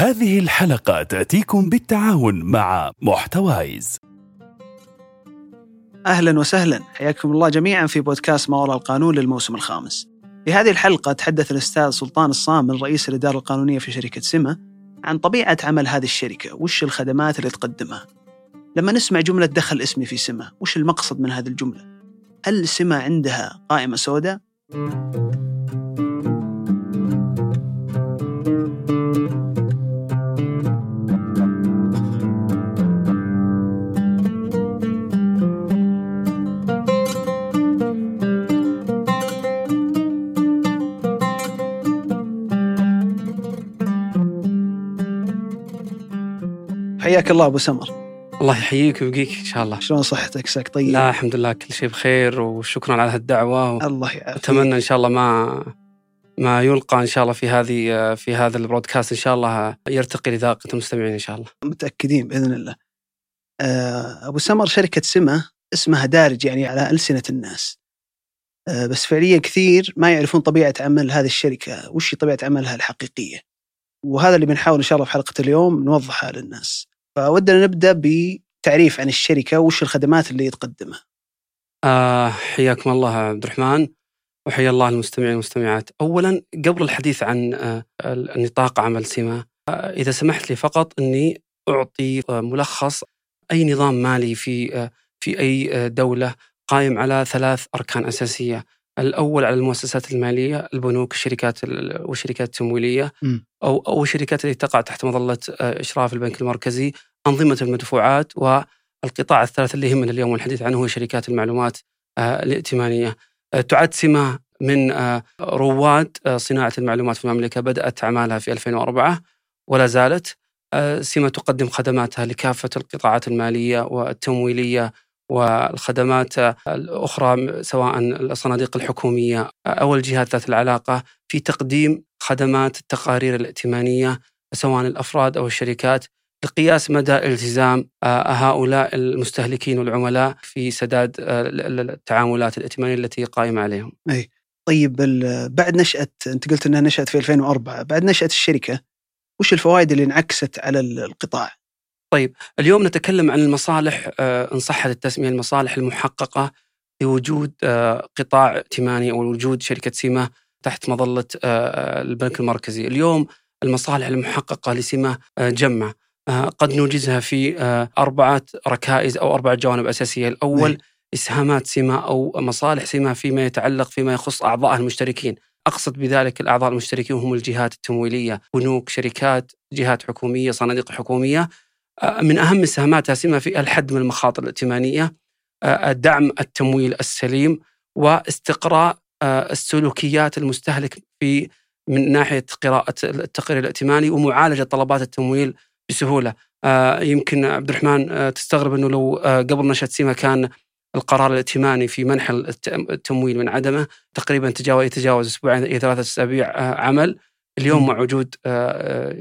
هذه الحلقة تأتيكم بالتعاون مع محتوايز. أهلا وسهلا. حياكم الله جميعا في بودكاست ما وراء القانون للموسم الخامس. في هذه الحلقة تحدث الأستاذ سلطان الصامل رئيس الإدارة القانونية في شركة سمة عن طبيعة عمل هذه الشركة وش الخدمات اللي تقدمها. لما نسمع جملة دخل اسمي في سمة وش المقصد من هذه الجملة؟ هل سمة عندها قائمة سوداء؟ حياك الله أبو سمر. الله يحييك ويبقيك إن شاء الله. شلون صحتك؟ ساك طيب. لا الحمد لله كل شيء بخير وشكرا على هالدعوة الله يعافيك. أتمنى إن شاء الله ما ما يلقى إن شاء الله في هذه في هذا البرودكاست إن شاء الله يرتقي لذاقة المستمعين إن شاء الله. متأكدين بإذن الله. آه، أبو سمر شركة سمه اسمها دارج يعني على ألسنة الناس. آه، بس فعليا كثير ما يعرفون طبيعة عمل هذه الشركة وش طبيعة عملها الحقيقية؟ وهذا اللي بنحاول إن شاء الله في حلقة اليوم نوضحها للناس. فودنا نبدأ بتعريف عن الشركة وش الخدمات اللي تقدمها؟ آه حياكم الله عبد الرحمن وحيا الله المستمعين والمستمعات. اولا قبل الحديث عن آه نطاق عمل سما آه إذا سمحت لي فقط إني أعطي آه ملخص أي نظام مالي في آه في أي آه دولة قائم على ثلاث أركان أساسية. الأول على المؤسسات المالية البنوك الشركات والشركات التمويلية. أو أو الشركات التي تقع تحت مظلة آه، إشراف البنك المركزي أنظمة المدفوعات والقطاع الثالث اللي يهمنا اليوم والحديث عنه هو شركات المعلومات آه، الائتمانية. آه، تعد سمة من آه، رواد صناعة المعلومات في المملكة بدأت أعمالها في 2004 ولا زالت. سمة تقدم خدماتها لكافة القطاعات المالية والتمويلية والخدمات الأخرى سواء الصناديق الحكومية. أو الجهات ذات العلاقة في تقديم خدمات التقارير الائتمانية سواء الأفراد أو الشركات. لقياس مدى التزام آه، هؤلاء المستهلكين والعملاء في سداد آه، التعاملات الائتمانية التي قائمة عليهم. طيب ال- بعد نشأة أنت قلت إنها نشأت في 2004 بعد نشأة الشركة وش الفوائد اللي انعكست على ال- القطاع؟ اليوم نتكلم عن المصالح آه، إن صحت التسمية المصالح المحققة لوجود قطاع ائتماني أو وجود شركة سيما تحت مظلة آه، البنك المركزي. اليوم المصالح المحققة لسيما جمع. قد نوجزها في آه، أربعة ركائز أو أربعة جوانب أساسية. الأول نعم. إسهامات سيما أو مصالح سيما فيما يتعلق فيما يخص أعضائها المشتركين. أقصد بذلك الأعضاء المشتركين هم الجهات التمويلية. بنوك شركات جهات حكومية صناديق حكومية. آه، من أهم سهاماتها سيما في الحد من المخاطر الائتمانية آه، دعم التمويل السليم واستقراء آه، السلوكيات المستهلك في من ناحية قراءة التقرير الائتماني ومعالجة طلبات التمويل بسهولة. آه، يمكن عبد الرحمن آه، تستغرب أنه لو آه، قبل نشأة سيما كان القرار الائتماني في منح الت- التمويل من عدمه تقريبا تجاوز يتجاوز أسبوعين إلى ثلاثة أسابيع عمل. اليوم. مع وجود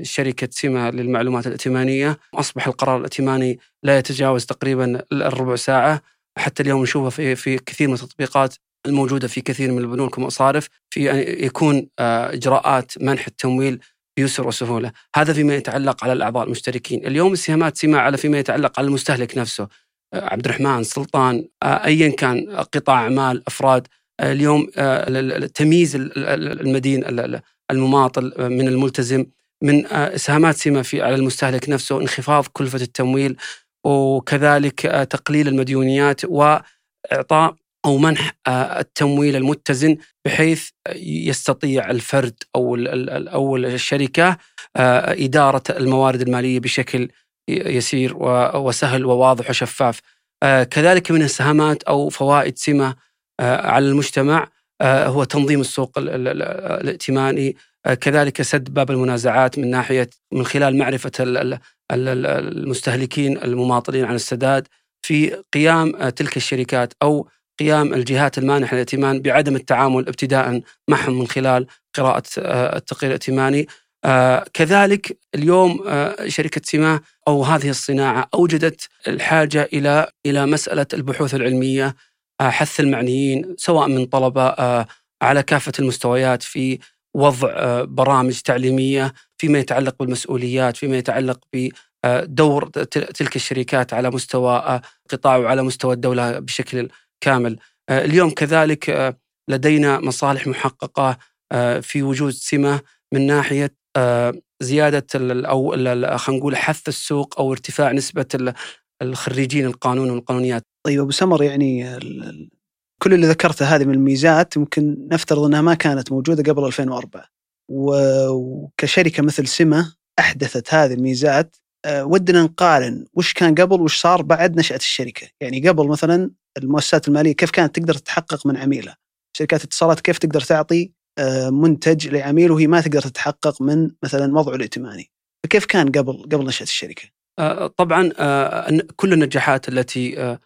شركة سيما للمعلومات الائتمانية. أصبح القرار الائتماني لا يتجاوز تقريبا الربع ساعة. حتى اليوم نشوفه في في كثير من التطبيقات الموجودة في كثير من البنوك والمصارف في ان يكون آه، إجراءات منح التمويل بيسر وسهوله، هذا فيما يتعلق على الأعضاء المشتركين، اليوم السهامات سمة على فيما يتعلق على المستهلك نفسه. آه، عبد الرحمن، سلطان، آه، ايا كان قطاع آه، اليوم آه، ال- ال- تمييز ال- ال- المدين ال- ال- المماطل من الملتزم من اسهامات سمة في على المستهلك نفسه، انخفاض كلفة التمويل وكذلك تقليل المديونيات وإعطاء أو منح آه، التمويل المتزن بحيث يستطيع الفرد أو أو الشركة آه، إدارة الموارد المالية بشكل يسير وسهل وواضح وشفاف. آه، كذلك من السهامات أو فوائد سمة على المجتمع هو تنظيم السوق ال- ال- ال- الائتماني كذلك سد باب المنازعات من ناحية من خلال معرفة ال- ال- ال- ال- المستهلكين المماطلين عن السداد في قيام تلك الشركات أو قيام الجهات المانحة للائتمان بعدم التعامل ابتداء معهم من خلال قراءة آه، التقرير الائتماني. آه، كذلك اليوم آه، شركة سما أو هذه الصناعة أوجدت الحاجة إلى إلى مسألة البحوث العلمية آه، حث المعنيين سواء من طلبة آه، على كافة المستويات في وضع برامج تعليمية فيما يتعلق بالمسؤوليات، فيما يتعلق بدور تلك الشركات على مستوى قطاع وعلى مستوى الدولة بشكل كامل. اليوم كذلك لدينا مصالح محققة في وجود سمة من ناحية زيادة أو خلينا نقول حث السوق أو ارتفاع نسبة الخريجين القانون والقانونيات. طيب أبو سمر يعني كل اللي ذكرته هذه من الميزات ممكن نفترض أنها ما كانت موجودة قبل 2004 وكشركة مثل سمة أحدثت هذه الميزات آه، ودنا نقارن وش كان قبل وش صار بعد نشأة الشركة يعني قبل مثلا المؤسسات المالية كيف كانت تقدر تتحقق من عميلها؟ شركات الاتصالات كيف تقدر تعطي آه، منتج لعميل وهي ما تقدر تتحقق من مثلا وضعه الائتماني؟ فكيف كان قبل قبل نشأة الشركة؟ آه، طبعا آه، كل النجاحات التي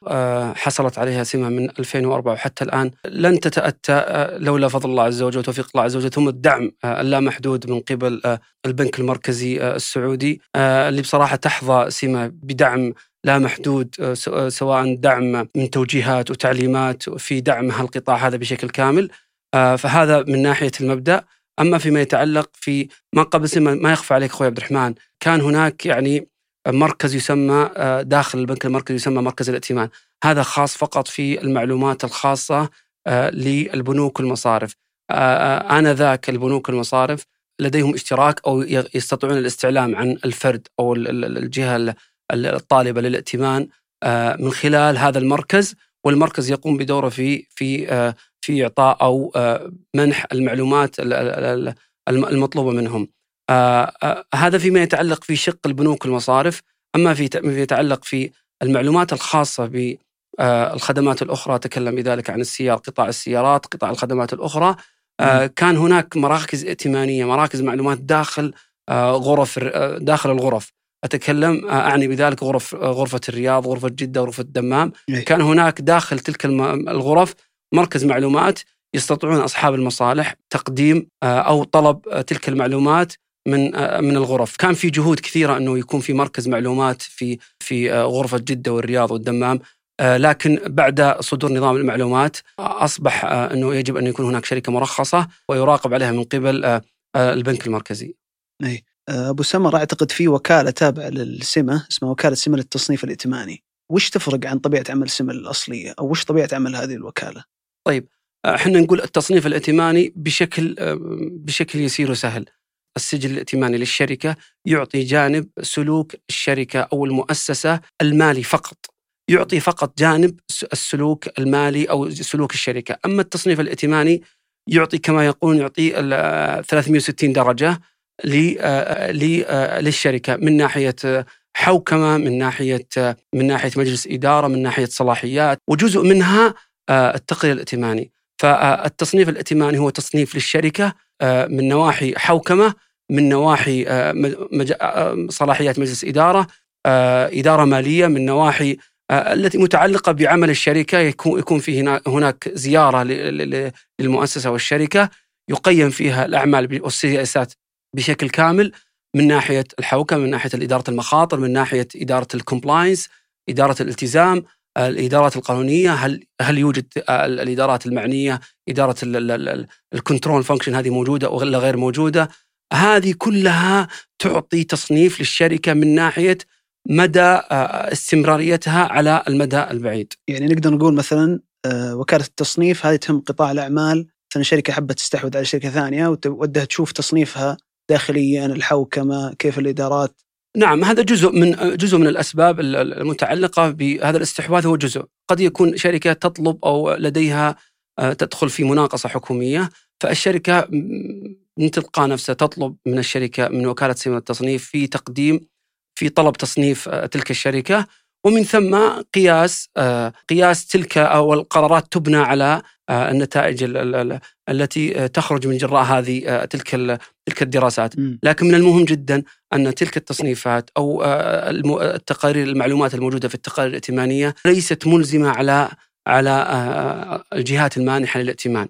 حصلت عليها سمة من 2004 وحتى الآن لن تتأتى لولا فضل الله عز وجل وتوفيق الله عز وجل ثم الدعم اللامحدود من قبل البنك المركزي السعودي اللي بصراحة تحظى سمة بدعم لا محدود سواء دعم من توجيهات وتعليمات في دعم هالقطاع هذا بشكل كامل. فهذا من ناحية المبدأ. أما فيما يتعلق في ما قبل سمة ما يخفى عليك أخوي عبد الرحمن كان هناك يعني مركز يسمى آه، داخل البنك المركزي يسمى مركز الائتمان. هذا خاص فقط في المعلومات الخاصة آه، للبنوك والمصارف. آه، آنذاك البنوك والمصارف لديهم اشتراك أو يستطيعون الاستعلام عن الفرد أو الجهة الطالبة للائتمان من خلال هذا المركز والمركز يقوم بدوره في في في إعطاء أو منح المعلومات المطلوبة منهم. آه آه هذا فيما يتعلق في شق البنوك والمصارف أما في فيما يتعلق في المعلومات الخاصة بالخدمات آه الأخرى تكلم بذلك عن السيار قطاع السيارات قطاع الخدمات الأخرى آه كان هناك مراكز ائتمانية مراكز معلومات داخل آه غرف آه، داخل الغرف أتكلم آه، أعني بذلك غرف غرفة الرياض غرفة جدة غرفة الدمام. كان هناك داخل تلك الغرف مركز معلومات يستطيعون أصحاب المصالح تقديم أو طلب تلك المعلومات من آه، من الغرف، كان في جهود كثيرة أنه يكون في مركز معلومات في في آه، غرفة جدة والرياض والدمام، آه، لكن بعد صدور نظام المعلومات أصبح أنه يجب أن يكون هناك شركة مرخصة ويراقب عليها من قبل البنك المركزي. اي أبو سمر أعتقد في وكالة تابعة للسمة اسمها وكالة سمة للتصنيف الائتماني، وش تفرق عن طبيعة عمل السمة الأصلية؟ أو وش طبيعة عمل هذه الوكالة؟ طيب إحنا نقول التصنيف الائتماني بشكل بشكل يسير وسهل. السجل الائتماني للشركة يعطي جانب سلوك الشركة أو المؤسسة المالي فقط. يعطي فقط جانب السلوك المالي أو سلوك الشركة. أما التصنيف الائتماني يعطي كما يقولون يعطي 360 درجة. للشركة من ناحية حوكمة من ناحية من ناحية مجلس إدارة من ناحية صلاحيات وجزء منها التقرير الائتماني. فالتصنيف الائتماني هو تصنيف للشركة آه، من نواحي حوكمة من نواحي آه، آه، صلاحيات مجلس إدارة إدارة مالية من نواحي التي متعلقة بعمل الشركة. يكون يكون في هناك زيارة للمؤسسة والشركة يقيم فيها الأعمال والسياسات بشكل كامل من ناحية الحوكمة من ناحية إدارة المخاطر من ناحية إدارة ال compliance إدارة الالتزام الإدارات القانونية هل هل يوجد الإدارات المعنية إدارة ال control function هذه موجودة ولا غير موجودة هذه كلها تعطي تصنيف للشركة من ناحية مدى آه، استمراريتها على المدى البعيد. يعني نقدر نقول مثلا آه، وكالة التصنيف هذه تهم قطاع الأعمال مثلا شركة حبت تستحوذ على شركة ثانية وودها تشوف تصنيفها داخليا الحوكمة كيف الإدارات؟ نعم هذا جزء من جزء من الأسباب المتعلقة بهذا الاستحواذ. هو جزء، قد يكون شركة تطلب أو لديها آه، تدخل في مناقصة حكومية، فالشركة من تلقاء نفسها تطلب من الشركة من وكالة سمة التصنيف في تقديم في طلب تصنيف آه، تلك الشركة. ومن ثم قياس آه، قياس تلك أو القرارات تبنى على النتائج التي تخرج من جراء هذه تلك تلك الدراسات. لكن من المهم جدا أن تلك التصنيفات آه، التقارير المعلومات الموجودة في التقارير الائتمانية ليست ملزمة على على آه، الجهات المانحة للائتمان.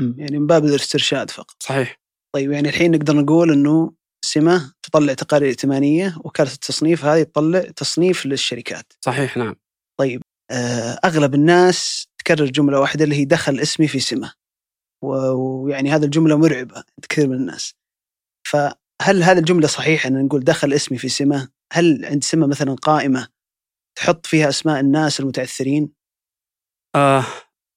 يعني من باب الاسترشاد فقط. صحيح. طيب يعني الحين نقدر نقول أنه سمة تطلع تقارير ائتمانية وكالة التصنيف هذه تطلع تصنيف للشركات. صحيح نعم. طيب آه، أغلب الناس تكرر جملة واحدة اللي هي دخل اسمي في سمة. و- ويعني هذه الجملة مرعبة عند كثير من الناس. فهل هذه الجملة صحيحة إن نقول دخل اسمي في سمة؟ هل عند سمة مثلا قائمة تحط فيها أسماء الناس المتأثرين؟ آه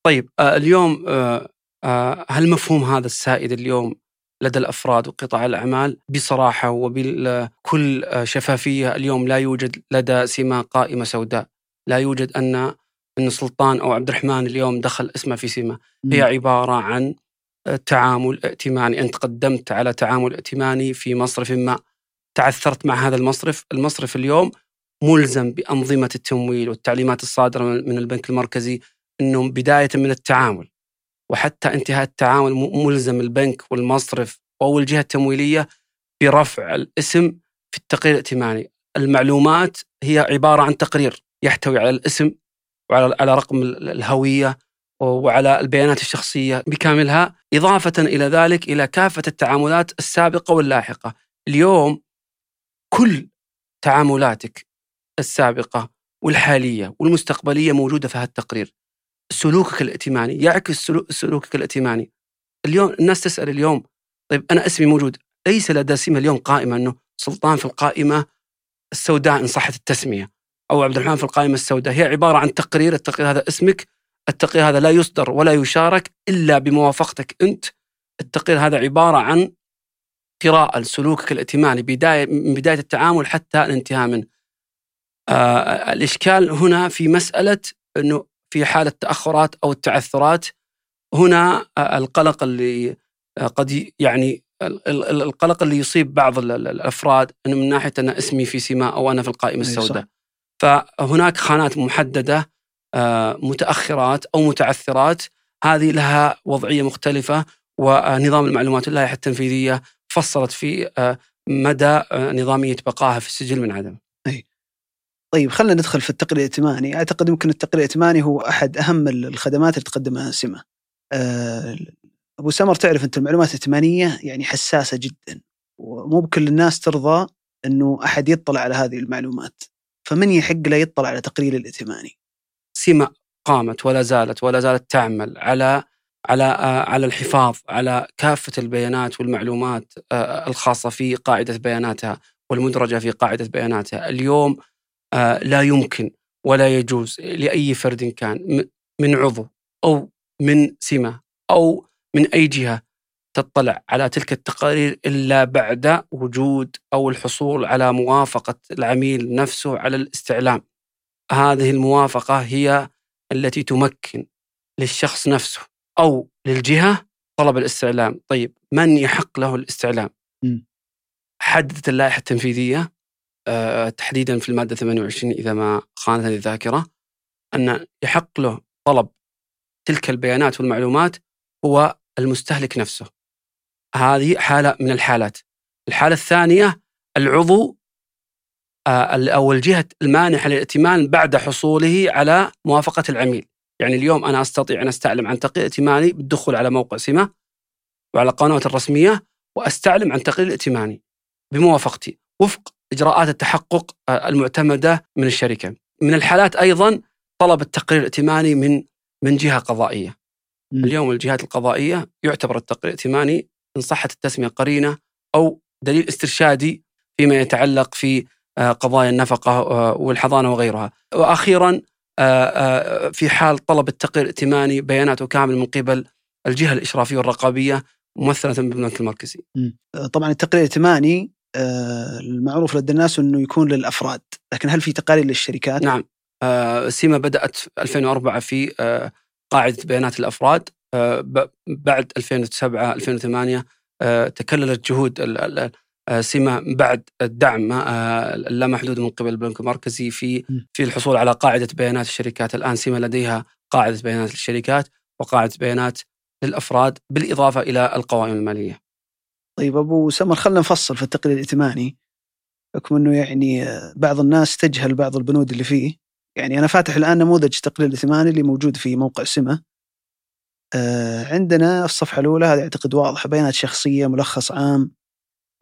طيب آه اليوم آه آه هل مفهوم هذا السائد اليوم لدى الأفراد وقطاع الأعمال بصراحة وبكل آه شفافية. اليوم لا يوجد لدى سمه قائمة سوداء، لا يوجد أن أن سلطان أو عبد الرحمن اليوم دخل اسمه في سمه، هي عبارة عن آه، تعامل ائتماني، أنت قدمت على تعامل ائتماني في مصرف ما، تعثرت مع هذا المصرف، المصرف اليوم ملزم بأنظمة التمويل والتعليمات الصادرة من من البنك المركزي انه بداية من التعامل. وحتى انتهاء التعامل ملزم البنك والمصرف أو الجهة التمويلية برفع الاسم في التقرير الائتماني. المعلومات هي عبارة عن تقرير يحتوي على الاسم وعلى على رقم ال- الهوية وعلى البيانات الشخصية بكاملها إضافة إلى ذلك إلى كافة التعاملات السابقة واللاحقة. اليوم كل تعاملاتك السابقة والحالية والمستقبلية موجودة في هذا التقرير. سلوكك الائتماني يعكس سلو- سلوكك الائتماني. اليوم الناس تسأل اليوم طيب أنا اسمي موجود، ليس لدى سمة اليوم قائمة أنه سلطان في القائمة السوداء إن صحت التسمية أو عبد الرحمن في القائمة السوداء، هي عبارة عن تقرير، التقرير هذا اسمك، التقرير هذا لا يصدر ولا يشارك إلا بموافقتك أنت. التقرير هذا عبارة عن قراءة لسلوكك الائتماني بداية من بداية التعامل حتى الانتهاء منه. آه الإشكال هنا في مسألة أنه في حالة تأخرات أو التعثرات هنا آه، القلق اللي آه، قد يعني ال- ال- القلق اللي يصيب بعض ال- ال- الأفراد انه من ناحية ان اسمي في سماء أو أنا في صح. السوداء. فهناك خانات محددة آه، متأخرات أو متعثرات هذه لها وضعية مختلفة ونظام المعلومات واللائحه التنفيذية فصلت في مدى نظامية بقائها في السجل من عدم. طيب خلينا ندخل في التقرير الائتماني، أعتقد يمكن التقرير الائتماني هو أحد أهم الخدمات اللي تقدمها سمه. أه أبو سمر تعرف أنت المعلومات الائتمانية يعني حساسة جدا ومو بكل الناس ترضى إنه أحد يطلع على هذه المعلومات. فمن يحق له يطلع على تقرير الائتماني؟ سمة قامت ولا زالت ولا زالت تعمل على على آه، على الحفاظ على كافة البيانات والمعلومات آه، الخاصة في قاعدة بياناتها والمدرجة في قاعدة بياناتها اليوم آه، لا يمكن ولا يجوز لأي فرد كان من عضو أو من سمة أو من أي جهة تطلع على تلك التقارير إلا بعد وجود أو الحصول على موافقة العميل نفسه على الاستعلام. هذه الموافقة هي التي تمكن للشخص نفسه أو للجهة طلب الاستعلام. طيب من يحق له الاستعلام. حددت اللائحة التنفيذية آه، تحديدا في المادة 28 إذا ما خانتني الذاكرة أن يحق له طلب تلك البيانات والمعلومات هو المستهلك نفسه. هذه حالة من الحالات. الحالة الثانية العضو آه، أو الجهة المانحة للائتمان بعد حصوله على موافقة العميل. يعني اليوم أنا أستطيع أن أستعلم عن تقرير ائتماني بالدخول على موقع سمة وعلى القنوات الرسمية وأستعلم عن تقرير ائتماني بموافقتي. وفق إجراءات التحقق آه، المعتمدة من الشركة من الحالات أيضا طلب التقرير الائتماني من من جهة قضائية مم. اليوم الجهات القضائية يعتبر التقرير الائتماني إن صحت التسمية قرينة أو دليل استرشادي فيما يتعلق في آه، قضايا النفقة آه، والحضانة وغيرها وأخيرا آه، في حال طلب التقرير الائتماني بياناته كامل من قبل الجهة الإشرافية والرقابية ممثلة بالبنك المركزي. طبعا التقرير الائتماني المعروف لدى الناس إنه يكون للأفراد، لكن هل في تقارير للشركات؟ نعم. آه، سيما بدأت في 2004 في آه، قاعدة بيانات الأفراد. آه، ب- بعد 2007 2008 آه، تكللت جهود آه، سيما بعد الدعم آه، اللامحدود من قبل البنك المركزي في. في الحصول على قاعدة بيانات الشركات. الآن سيما لديها قاعدة بيانات للشركات وقاعدة بيانات للأفراد بالإضافة إلى القوائم المالية. طيب أبو سمر خلينا نفصل في التقرير الائتماني. بحكم إنه يعني آه، بعض الناس تجهل بعض البنود اللي فيه. يعني أنا فاتح الآن نموذج التقرير الائتماني اللي موجود في موقع سمه آه، عندنا الصفحة الأولى هذه اعتقد واضحه بيانات شخصية ملخص عام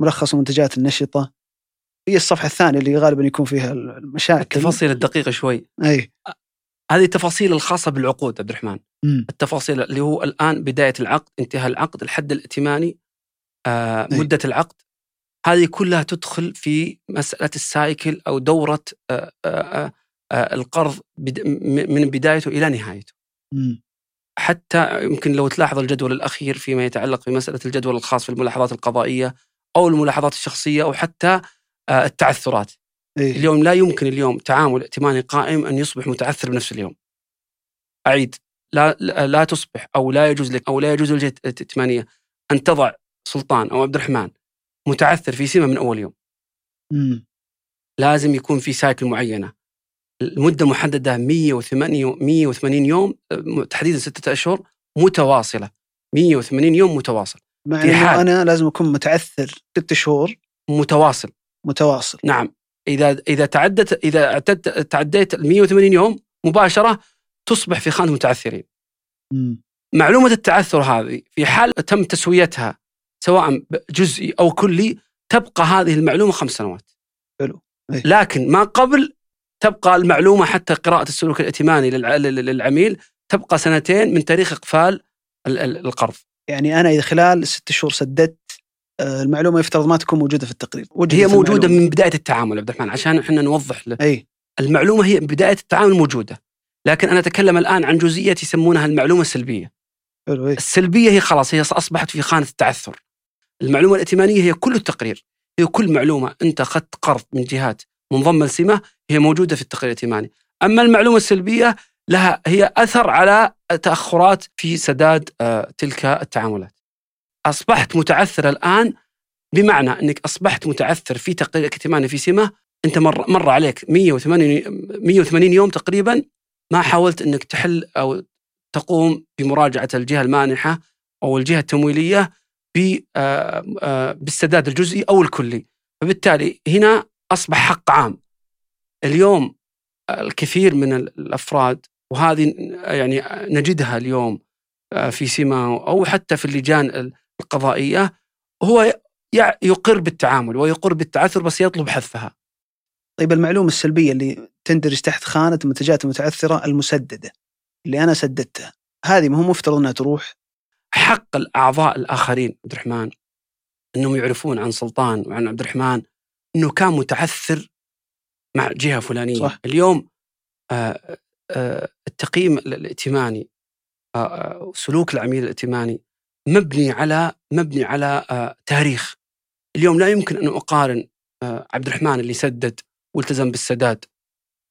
ملخص منتجات النشطة. هي الصفحة الثانية اللي غالبا يكون فيها المشاكل. التفاصيل الدقيقة شوي. أي. هذه التفاصيل الخاصة بالعقود عبد الرحمن. مم. التفاصيل اللي هو الآن بداية العقد انتهاء العقد الحد الائتماني. مدة العقد هذه كلها تدخل في مسألة السايكل أو دورة آه، آه، آه، القرض من بدايته إلى نهايته مم. حتى يمكن لو تلاحظ الجدول الأخير فيما يتعلق بمسألة الجدول الخاص في الملاحظات القضائية أو الملاحظات الشخصية أو حتى آه، التعثرات إيه. اليوم لا يمكن اليوم تعامل ائتماني قائم أن يصبح متعثر بنفس اليوم. أعيد لا لا لا تصبح أو لا يجوز لك أو لا يجوز للجهة الائتمانية أن تضع سلطان أو عبد الرحمن متعثر في سمه من أول يوم. مم. لازم يكون في سايكل معينة. المدة محددة 180 180 يوم تحديدا ستة أشهر متواصلة. 180 يوم متواصل. مع في إنه حال- أنا لازم أكون متعثر ست شهور متواصل متواصل نعم إذا إذا تعدت إذا اعتدت تعديت ال 180 يوم مباشرة تصبح في خانة المتعثرين. مم. معلومة التعثر هذه في حال تم تسويتها سواء جزئي أو كلي تبقى هذه المعلومة خمس سنوات. حلو. إيه. لكن ما قبل تبقى المعلومة حتى قراءة السلوك الائتماني للع- لل- للعميل تبقى سنتين من تاريخ إقفال ال- ال- القرض. يعني أنا إذا خلال ست شهور سددت آه، المعلومة يفترض ما تكون موجودة في التقرير هي موجودة المعلومة. من بداية التعامل عبد الرحمن عشان إحنا نوضح له. اي المعلومة هي بداية التعامل موجودة. لكن أنا أتكلم الآن عن جزئية يسمونها المعلومة السلبية. إيه. السلبية هي خلاص هي أصبحت في خانة التعثر. المعلومة الائتمانية هي كل التقرير، هي كل معلومة أنت اخذت قرض من جهات منضمه لسمة هي موجودة في التقرير الائتماني. أما المعلومة السلبية لها هي أثر على تأخرات في سداد آه، تلك التعاملات. أصبحت متعثر الآن بمعنى أنك أصبحت متعثر في تقرير ائتماني في سمة أنت مر مر عليك 180 180 يوم تقريبا ما حاولت أنك تحل أو تقوم بمراجعة الجهة المانحة أو الجهة التمويلية ب- آه، آه، بالسداد الجزئي أو الكلي. فبالتالي هنا أصبح حق عام. اليوم الكثير من ال- الأفراد وهذه يعني نجدها اليوم آه، في سمة أو حتى في اللجان القضائية هو يقر بالتعامل ويقر بالتعثر بس يطلب حذفها. طيب المعلومة السلبية اللي تندرج تحت خانة المنتجات المتعثرة المسددة اللي أنا سددتها هذه ما هو مفترض إنها تروح حق الأعضاء الآخرين عبد الرحمن إنهم يعرفون عن سلطان وعن عبد الرحمن إنه كان متعثر مع جهه فلانيه صح. اليوم آه، آه، التقييم ال- الائتماني آه، سلوك العميل الائتماني مبني على مبني على تاريخ اليوم لا يمكن أن أقارن عبد الرحمن اللي سدد والتزم بالسداد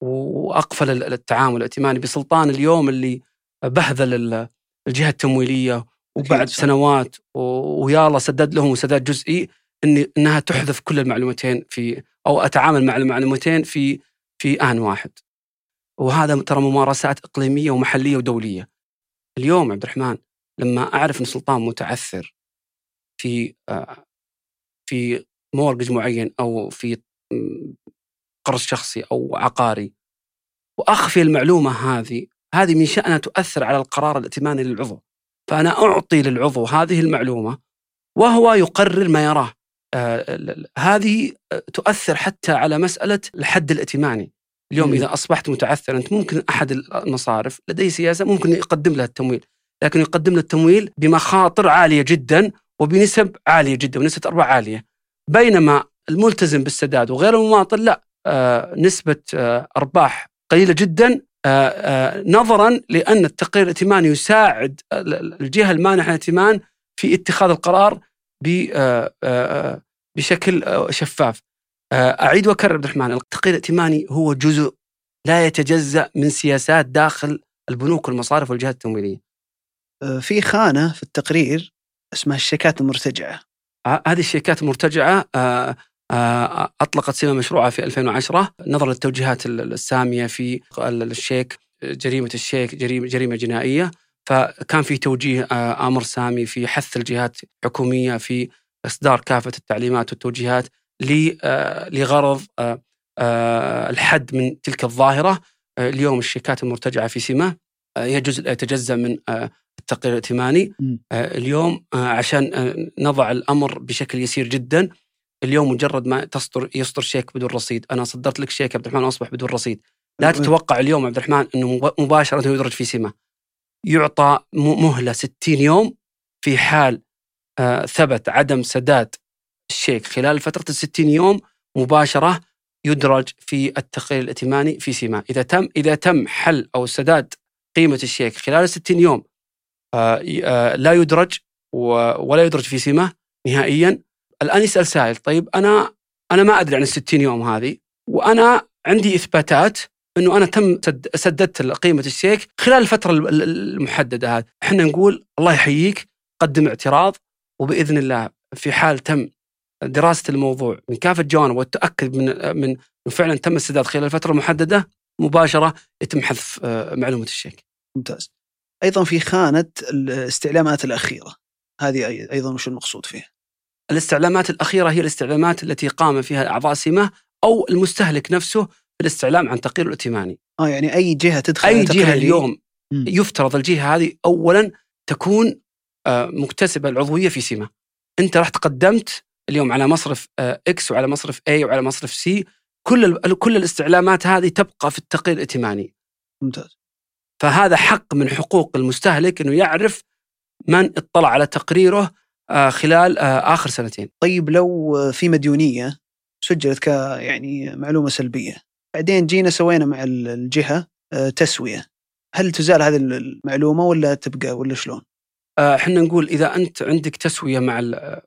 وأقفل ال- التعامل الائتماني بسلطان اليوم اللي بهذل ال- الجهة التمويلية وبعد. سنوات و- ويا الله سدد لهم سداد جزئي إن إنها تحذف كل المعلومتين في أو أتعامل مع المعلومتين في في آن واحد. وهذا ترى ممارسات إقليمية ومحلية ودولية. اليوم عبد الرحمن لما أعرف إن سلطان متعثر في آه، في مورجج معين أو في قرض شخصي أو عقاري وأخفي المعلومة هذه هذه من شأنها تؤثر على القرار الائتماني للعضو فأنا أعطي للعضو هذه المعلومة وهو يقرر ما يراه. آه، هذه آه، تؤثر حتى على مسألة الحد الائتماني. اليوم مم. إذا أصبحت متعثر أنت ممكن أحد المصارف لديه سياسة ممكن يقدم لها التمويل لكن يقدم له التمويل بمخاطر عالية جدا وبنسب عالية جدا ونسبة أرباح عالية. بينما الملتزم بالسداد وغير المماطل لا. آه، نسبة آه، أرباح قليلة جدا نظرا لأن التقرير الائتماني يساعد ال- الجهة المانحة الائتمان في اتخاذ القرار آه، آه، بشكل آه، شفاف. آه، أعيد وأكرر عبد الرحمن التقرير الائتماني هو جزء لا يتجزأ من سياسات داخل البنوك والمصارف والجهات التمويلية. آه، في خانة في التقرير اسمها الشيكات المرتجعة هذه الشيكات المرتجعة آه، أطلقت سمه مشروعها في 2010 نظرا للتوجيهات ال- السامية في ال- الشيك جريمة الشيك جريمه جريمة جنائية. فكان في توجيه آه، أمر سامي في حث الجهات الحكومية في إصدار كافة التعليمات والتوجيهات آه، لغرض الحد من تلك الظاهرة. اليوم الشيكات المرتجعة في آه، هي جزء يتجزأ من التقرير الائتماني. اليوم عشان نضع الأمر بشكل يسير جدا اليوم مجرد ما تصدر يصدر شيك بدون رصيد. أنا صدرت لك شيك عبد الرحمن وأصبح بدون رصيد. لا تتوقع اليوم عبد الرحمن إنه مب- مباشرة يدرج في سمة. يعطى مهلة 60 يوم في حال آه، ثبت عدم سداد الشيك. خلال فترة ال 60 يوم مباشرة يدرج في التقرير الائتماني في سمة. إذا تم إذا تم حل أو سداد قيمة الشيك خلال ال 60 يوم آه، آه، لا يدرج ولا يدرج في سمة نهائيا الآن يسأل سائل طيب أنا أنا ما أدري عن ال 60 يوم هذه وأنا عندي إثباتات إنه أنا تم سد- سددت قيمة الشيك خلال الفترة ال- ال- المحددة هذه، إحنا نقول الله يحييك قدم اعتراض وبإذن الله في حال تم دراسة الموضوع من كافة جوانب والتاكد من من فعلا تم السداد خلال الفترة المحددة مباشرة يتم حذف آه، معلومة الشيك. ممتاز أيضا في خانة الاستعلامات الأخيرة هذه أيضا وش المقصود فيها؟ الاستعلامات الأخيرة هي الاستعلامات التي قام فيها اعضاء سمه أو المستهلك نفسه في الاستعلام عن تقرير الائتماني. آه يعني أي جهة تدخل جهة تقريري- اليوم مم. يفترض الجهة هذه اولا تكون آه، مكتسبة العضوية في سمه. أنت رحت قدمت اليوم على مصرف آه، X وعلى مصرف A وعلى مصرف C كل ال- كل الاستعلامات هذه تبقى في التقرير الائتماني. ممتاز فهذا حق من حقوق المستهلك إنه يعرف من اطلع على تقريره آه، خلال آه، آخر سنتين. طيب لو في مديونية سجلت ك يعني معلومة سلبية بعدين جينا سوينا مع ال- الجهة آه، تسوية هل تزال هذه المعلومة ولا تبقى ولا شلون؟ آه، إحنا نقول إذا أنت عندك تسوية مع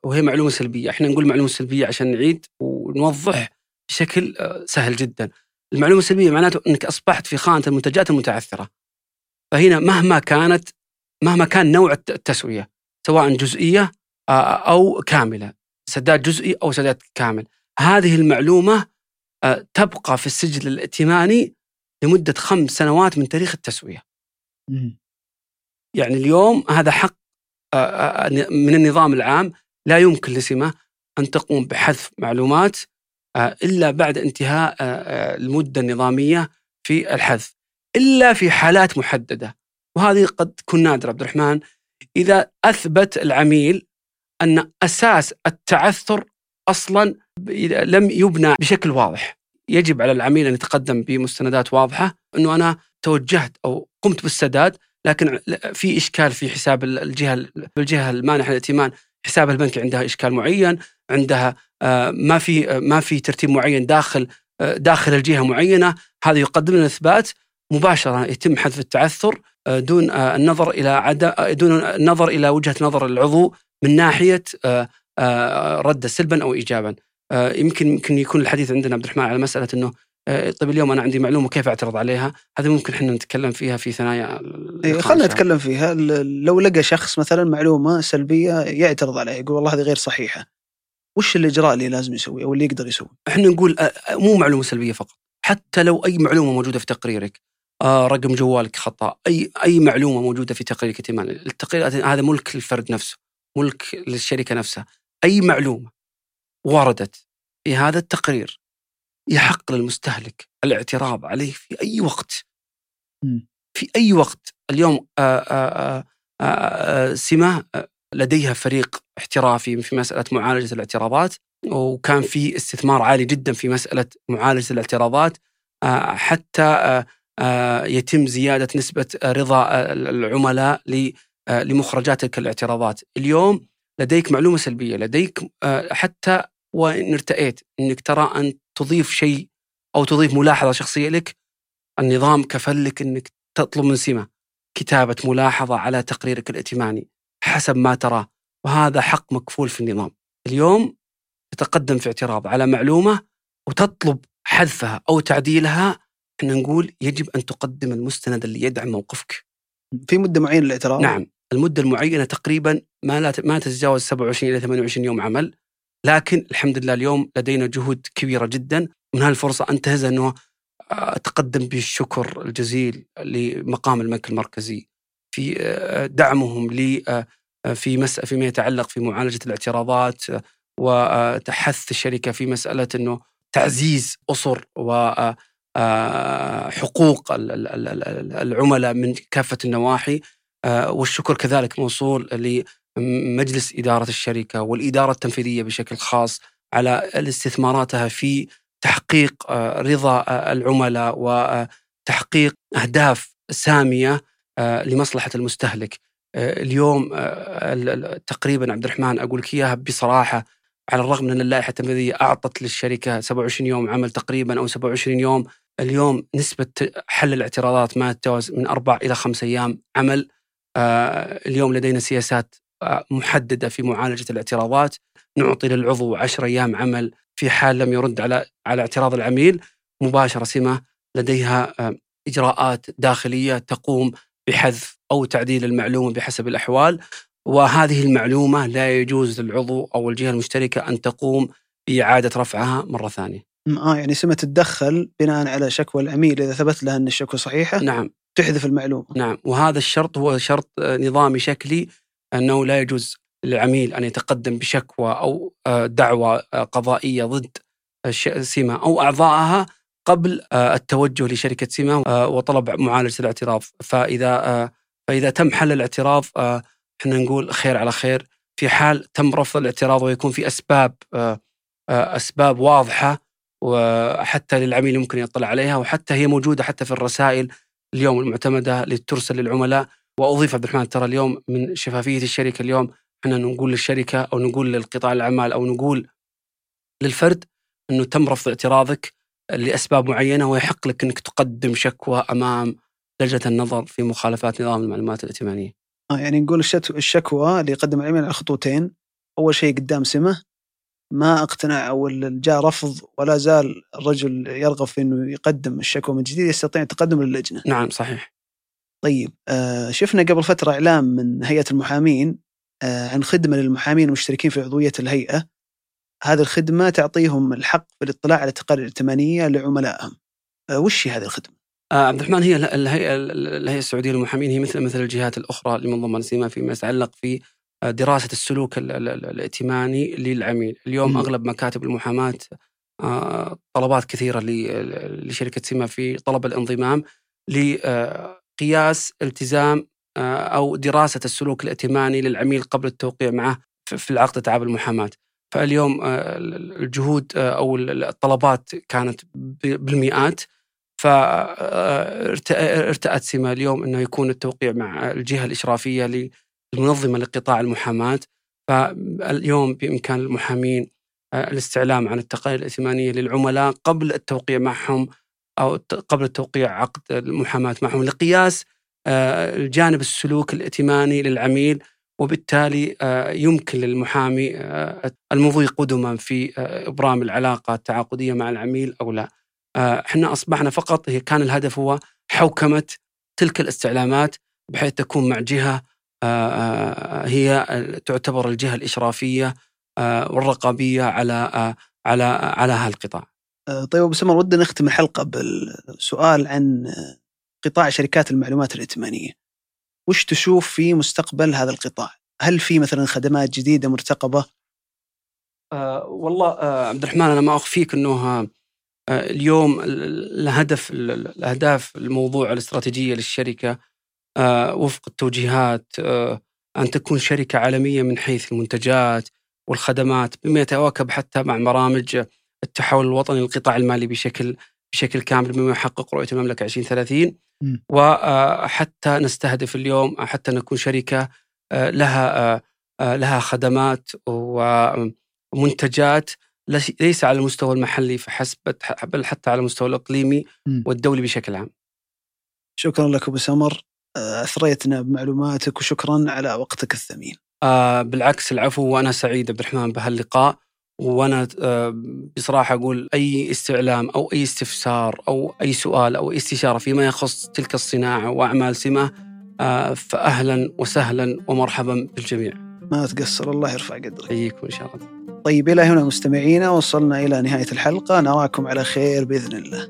وهي معلومة سلبية، إحنا نقول معلومة سلبية عشان نعيد ونوضح بشكل آه، سهل جدا. المعلومة السلبية معناته إنك أصبحت في خانة المنتجات المتعثرة. فهنا مهما كانت مهما كان نوع الت- التسوية سواء جزئية آه، أو كاملة، سداد جزئي أو سداد كامل. هذه المعلومة آه، تبقى في السجل الائتماني لمدة خمس سنوات من تاريخ التسوية. يعني اليوم هذا حق آه، آه، من النظام العام لا يمكن لسمة أن تقوم بحذف معلومات آه، إلا بعد انتهاء آه، آه، المدة النظامية في الحذف إلا في حالات محددة وهذه قد تكون نادرة عبد الرحمن إذا أثبت العميل أن أساس التعثر أصلا ب- لم يبنى بشكل واضح. يجب على العميل أن يتقدم بمستندات واضحة. أنه أنا توجهت أو قمت بالسداد لكن في إشكال في حساب الجهة الجهه المانحة للائتمان. حسابها البنكي عندها إشكال معين عندها آه، ما في آه، ما في ترتيب معين داخل آه، داخل الجهة معينة. هذا يقدم لنا إثبات مباشرة يتم حذف التعثر دون النظر إلى عدم دون النظر إلى وجهة نظر العضو من ناحية آه، آه، رد سلبا أو ايجابا آه، يمكن يمكن يكون الحديث عندنا عبد الرحمن على مسألة إنه طيب اليوم أنا عندي معلومة كيف أعترض عليها؟ هذا ممكن إحنا نتكلم فيها في ثنايا إيه، الله. نتكلم فيها لو لقى شخص مثلا معلومة سلبية يعترض عليها يقول والله هذه غير صحيحة وش الإجراء اللي لازم يسويه أو اللي يقدر يسويه؟ إحنا نقول مو معلومة سلبية فقط حتى لو أي معلومة موجودة في تقريرك رقم جوالك خطأ أي أي معلومة موجودة في تقريرك التقرير هذا ملك للفرد نفسه ملك للشركة نفسها. أي معلومة وردت في هذا التقرير يحق للمستهلك الاعتراض عليه في أي وقت. في أي وقت. اليوم آه، آه، آه، سمه لديها فريق احترافي في مسألة معالجة الاعتراضات وكان في استثمار عالي جدا في مسألة معالجة الاعتراضات حتى يتم زيادة نسبة رضا العملاء ل- لمخرجات تلك الاعتراضات. اليوم لديك معلومة سلبية، لديك آه، حتى وإن ارتأيت إنك ترى أن تضيف شيء أو تضيف ملاحظة شخصية لك النظام كفل لك إنك تطلب من سمة كتابة ملاحظة على تقريرك الائتماني حسب ما تراه وهذا حق مكفول في النظام. اليوم تتقدم في اعتراض على معلومة وتطلب حذفها أو تعديلها إحنا نقول يجب أن تقدم المستند اللي يدعم موقفك. في مده معينه للاعتراض؟ نعم المدة المعينة تقريبا ما لا ما تتجاوز 27 إلى 28 يوم عمل. لكن الحمد لله اليوم لدينا جهود كبيرة جدا. من هالفرصة انتهز أنه آه، أتقدم بالشكر الجزيل لمقام الملك المركزي في آه، دعمهم لي آه، في مس فيما يتعلق في معالجة الاعتراضات وتحث الشركة في مسألة أنه تعزيز أسر و حقوق ال- ال- ال- ال- العملاء من كافة النواحي. والشكر كذلك موصول لمجلس إدارة الشركة والإدارة التنفيذية بشكل خاص على استثماراتها في تحقيق رضا العملاء وتحقيق أهداف سامية لمصلحة المستهلك. اليوم تقريبا عبد الرحمن أقول لك إياها بصراحة على الرغم من إن اللائحة التنفيذية أعطت للشركة 27 يوم عمل تقريبا أو 27 يوم اليوم نسبة حل الاعتراضات ما تتجاوز من أربع إلى خمس أيام عمل اليوم لدينا سياسات محددة في معالجة الاعتراضات. نعطي للعضو 10 أيام عمل في حال لم يرد على على اعتراض العميل. مباشرة سمة لديها إجراءات داخلية تقوم بحذف أو تعديل المعلومة بحسب الأحوال. وهذه المعلومة لا يجوز للعضو أو الجهة المشتركة أن تقوم بإعادة رفعها مرة ثانية. آه يعني سمة تتدخل بناء على شكوى العميل إذا ثبت لها أن الشكوى صحيحة؟ نعم. تحذف المعلومة. نعم وهذا الشرط هو شرط نظامي شكلي أنه لا يجوز للعميل أن يتقدم بشكوى أو دعوى قضائية ضد سيما أو اعضائها قبل التوجه لشركة سيما وطلب معالجة الاعتراض فإذا فإذا تم حل الاعتراض إحنا نقول خير على خير في حال تم رفض الاعتراض ويكون في أسباب أسباب واضحة وحتى للعميل يمكن يطلع عليها وحتى هي موجودة حتى في الرسائل اليوم المعتمدة اللي ترسل للعملاء وأضيف عبد الرحمن ترى اليوم من شفافية الشركة اليوم إحنا نقول للشركة أو نقول للقطاع الأعمال أو نقول للفرد إنه تم رفض اعتراضك لأسباب معينة ويحق لك إنك تقدم شكوى أمام لجنة النظر في مخالفات نظام المعلومات الائتمانية. آه يعني نقول الشكوى اللي يقدم العميل على خطوتين أول شيء قدام سمه ما أقتنع أو جاء رفض ولا زال الرجل يرغب في إنه يقدم الشكوى من جديد يستطيع التقدم للجنة. نعم صحيح. طيب آه شفنا قبل فترة إعلان من هيئة المحامين آه عن خدمة للمحامين المشتركين في عضوية الهيئة. هذه الخدمة تعطيهم الحق في الاطلاع على التقارير الائتمانيه لعملائهم. آه وش هي هذه الخدمة؟ آه عبد الرحمن هي الهيئة الهيئة السعودية للمحامين هي مثل مثل الجهات الأخرى ضمن سيما فيما يتعلق في دراسة السلوك الائتماني للعميل، اليوم م. أغلب مكاتب المحاماة طلبات كثيرة لشركة سيما في طلب الانضمام لقياس التزام أو دراسة السلوك الائتماني للعميل قبل التوقيع معه في العقد تعامل المحاماة. فاليوم الجهود أو الطلبات كانت بالمئات فارتأت سما اليوم إنه يكون التوقيع مع الجهة الإشرافية المنظمة لقطاع المحاماة فاليوم بإمكان المحامين الاستعلام عن التقارير الائتمانية للعملاء قبل التوقيع معهم أو قبل التوقيع عقد المحاماة معهم لقياس الجانب السلوك الائتماني للعميل وبالتالي يمكن للمحامي المضي قدما في إبرام العلاقة التعاقدية مع العميل أو لا. إحنا أصبحنا فقط هي كان الهدف هو حوكمة تلك الاستعلامات بحيث تكون مع جهة هي تعتبر الجهة الإشرافية والرقابية على على على هالقطاع. طيب أبو سمر ودنا نختم الحلقة بالسؤال عن قطاع شركات المعلومات الائتمانية. وش تشوف في مستقبل هذا القطاع؟ هل في مثلا خدمات جديدة مرتقبة؟ أه والله أه عبد الرحمن أنا ما أخفيك إنه أه اليوم الهدف الأهداف الموضوع الاستراتيجية للشركة وفق التوجيهات أه أن تكون شركة عالمية من حيث المنتجات والخدمات بما يتواكب حتى مع برامج التحول الوطني للقطاع المالي بشكل بشكل كامل بما يحقق رؤية المملكة 2030 وحتى نستهدف اليوم حتى نكون شركة لها لها خدمات ومنتجات ليس على المستوى المحلي فحسب بل حتى على المستوى الإقليمي والدولي بشكل عام. شكرا لك أبو سمر. أثريتنا بمعلوماتك وشكرا على وقتك الثمين. آه بالعكس العفو وأنا سعيد عبد الرحمن بهاللقاء وأنا بصراحة أقول أي استعلام أو أي استفسار أو أي سؤال أو استشارة فيما يخص تلك الصناعة وأعمال سمة فاهلا وسهلا ومرحبا بالجميع. ما تقصر الله يرفع قدرك. حييكم إن شاء الله. طيب إلى هنا مستمعينا وصلنا إلى نهاية الحلقة نراكم على خير بإذن الله.